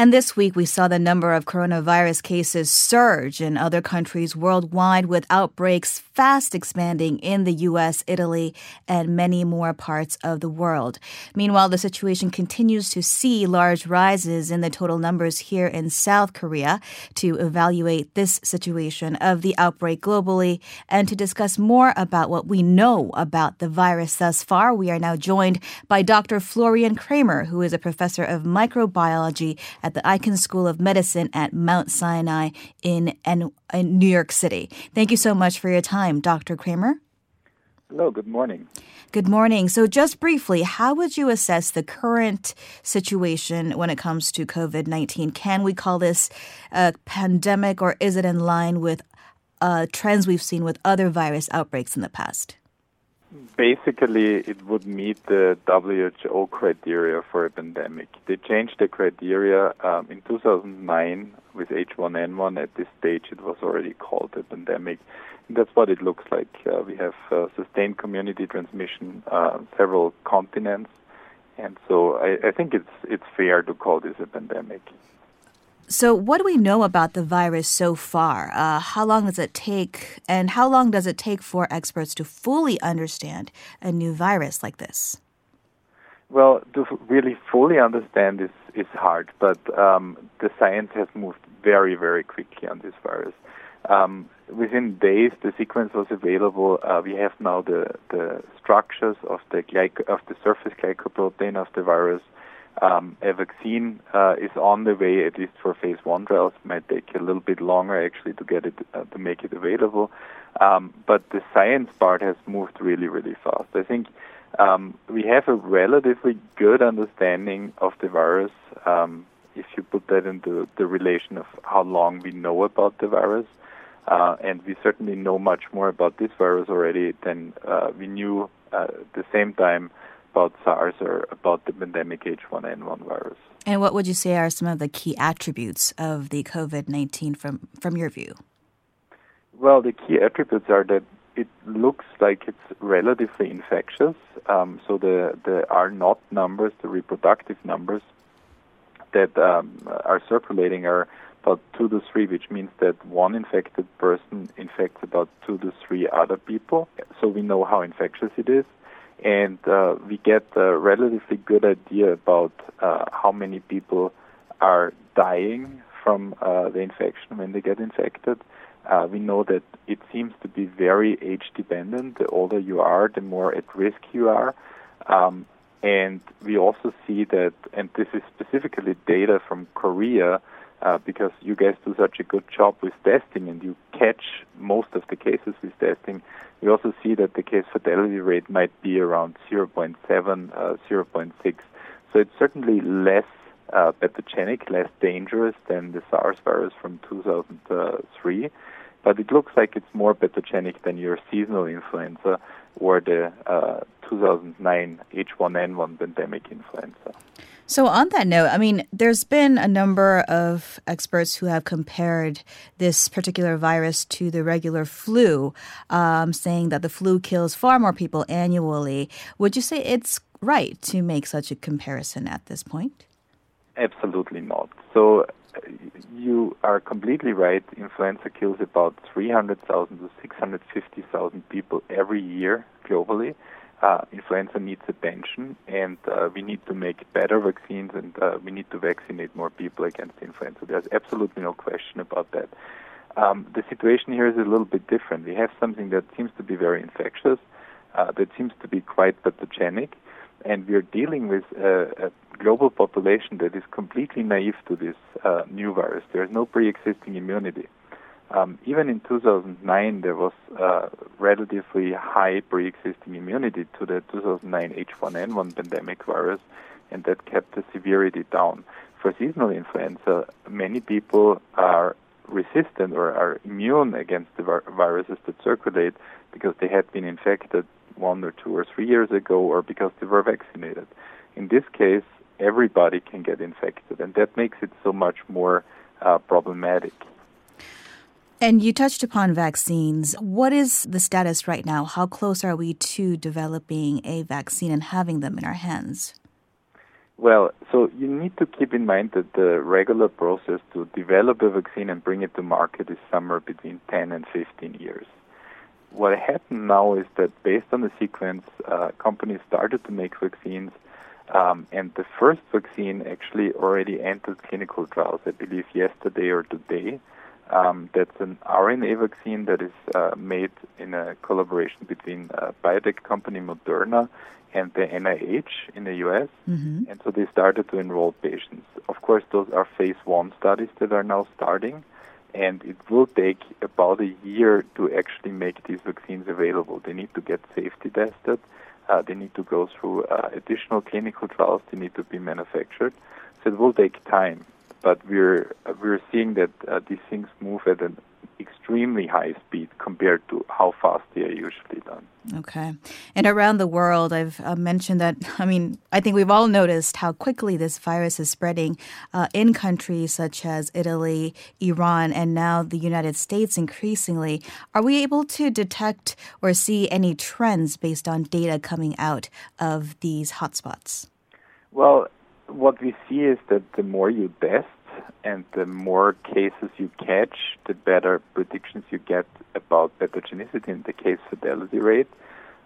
And this week, we saw the number of coronavirus cases surge in other countries worldwide, with outbreaks fast expanding in the U.S., Italy, and many more parts of the world. Meanwhile, the situation continues to see large rises in the total numbers here in South Korea. To evaluate this situation of the outbreak globally and to discuss more about what we know about the virus thus far, we are now joined by Dr. Florian Krammer, who is a professor of microbiology at the Icahn School of Medicine at Mount Sinai in, in New York City. Thank you so much for your time, Dr. Krammer. Hello, good morning. Good morning. So, just briefly, how would you assess the current situation when it comes to COVID 19? Can we call this a pandemic or is it in line with uh, trends we've seen with other virus outbreaks in the past? Basically, it would meet the WHO criteria for a pandemic. They changed the criteria um, in 2009 with H1N1. At this stage, it was already called a pandemic. And that's what it looks like. Uh, we have uh, sustained community transmission, uh, several continents, and so I, I think it's it's fair to call this a pandemic. So, what do we know about the virus so far? Uh, how long does it take, and how long does it take for experts to fully understand a new virus like this? Well, to really fully understand is, is hard, but um, the science has moved very, very quickly on this virus. Um, within days, the sequence was available. Uh, we have now the, the structures of the glyco- of the surface glycoprotein of the virus. Um, a vaccine uh, is on the way, at least for phase one trials. It Might take a little bit longer actually to get it uh, to make it available. Um, but the science part has moved really, really fast. I think um, we have a relatively good understanding of the virus. Um, if you put that into the relation of how long we know about the virus, uh, and we certainly know much more about this virus already than uh, we knew uh, at the same time about SARS or about the pandemic H1N1 virus. And what would you say are some of the key attributes of the COVID 19 from, from your view? Well, the key attributes are that it looks like it's relatively infectious. Um, so the, the R naught numbers, the reproductive numbers that um, are circulating are about two to three, which means that one infected person infects about two to three other people. So we know how infectious it is and uh, we get a relatively good idea about uh, how many people are dying from uh, the infection when they get infected. Uh, we know that it seems to be very age dependent. The older you are, the more at risk you are. Um, and we also see that, and this is specifically data from Korea, uh, because you guys do such a good job with testing and you catch most of the cases with testing, we also see that the case fatality rate might be around 0.7, uh, 0.6. So it's certainly less uh, pathogenic, less dangerous than the SARS virus from 2003, but it looks like it's more pathogenic than your seasonal influenza or the uh, 2009 H1N1 pandemic influenza. So, on that note, I mean, there's been a number of experts who have compared this particular virus to the regular flu, um, saying that the flu kills far more people annually. Would you say it's right to make such a comparison at this point? Absolutely not. So, you are completely right. Influenza kills about 300,000 to 650,000 people every year globally uh, influenza needs attention, and uh, we need to make better vaccines, and uh, we need to vaccinate more people against influenza. There's absolutely no question about that. Um, the situation here is a little bit different. We have something that seems to be very infectious, uh, that seems to be quite pathogenic, and we're dealing with a, a global population that is completely naive to this uh, new virus. There's no pre-existing immunity. Um, even in 2009, there was uh, relatively high pre-existing immunity to the 2009 H1N1 pandemic virus, and that kept the severity down. For seasonal influenza, many people are resistant or are immune against the vir- viruses that circulate because they had been infected one or two or three years ago or because they were vaccinated. In this case, everybody can get infected, and that makes it so much more uh, problematic. And you touched upon vaccines. What is the status right now? How close are we to developing a vaccine and having them in our hands? Well, so you need to keep in mind that the regular process to develop a vaccine and bring it to market is somewhere between 10 and 15 years. What happened now is that based on the sequence, uh, companies started to make vaccines, um, and the first vaccine actually already entered clinical trials, I believe yesterday or today. Um, that's an RNA vaccine that is uh, made in a collaboration between uh, biotech company Moderna and the NIH in the US. Mm-hmm. And so they started to enroll patients. Of course, those are phase one studies that are now starting, and it will take about a year to actually make these vaccines available. They need to get safety tested, uh, they need to go through uh, additional clinical trials, they need to be manufactured. So it will take time. But we're, we're seeing that uh, these things move at an extremely high speed compared to how fast they are usually done. Okay. And around the world, I've uh, mentioned that, I mean, I think we've all noticed how quickly this virus is spreading uh, in countries such as Italy, Iran, and now the United States increasingly. Are we able to detect or see any trends based on data coming out of these hotspots? Well, what we see is that the more you test, and the more cases you catch, the better predictions you get about pathogenicity and the case fatality rate.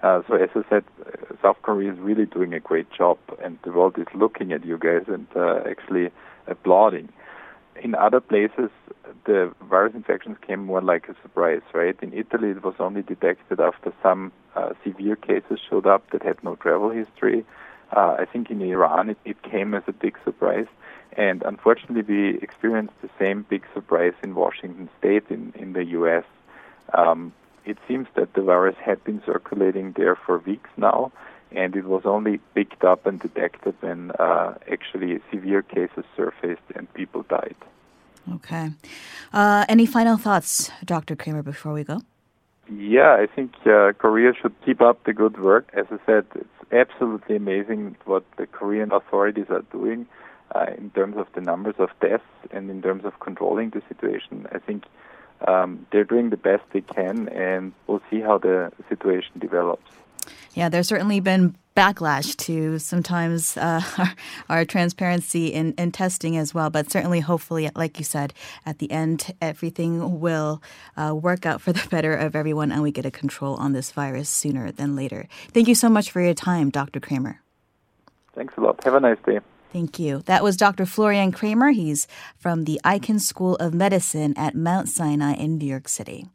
Uh, so as I said, uh, South Korea is really doing a great job, and the world is looking at you guys and uh, actually applauding. In other places, the virus infections came more like a surprise, right? In Italy, it was only detected after some uh, severe cases showed up that had no travel history. Uh, I think in Iran, it, it came as a big surprise. And unfortunately, we experienced the same big surprise in Washington state in, in the U.S. Um, it seems that the virus had been circulating there for weeks now, and it was only picked up and detected when uh, actually severe cases surfaced and people died. Okay. Uh, any final thoughts, Dr. Krammer, before we go? Yeah, I think uh, Korea should keep up the good work. As I said, it's absolutely amazing what the Korean authorities are doing uh, in terms of the numbers of deaths and in terms of controlling the situation. I think um, they're doing the best they can, and we'll see how the situation develops. Yeah, there's certainly been backlash to sometimes uh, our, our, transparency in, in testing as well. But certainly, hopefully, like you said, at the end, everything will uh, work out for the better of everyone and we get a control on this virus sooner than later. Thank you so much for your time, Dr. Krammer. Thanks a lot. Have a nice day. Thank you. That was Dr. Florian Krammer. He's from the Icahn School of Medicine at Mount Sinai in New York City.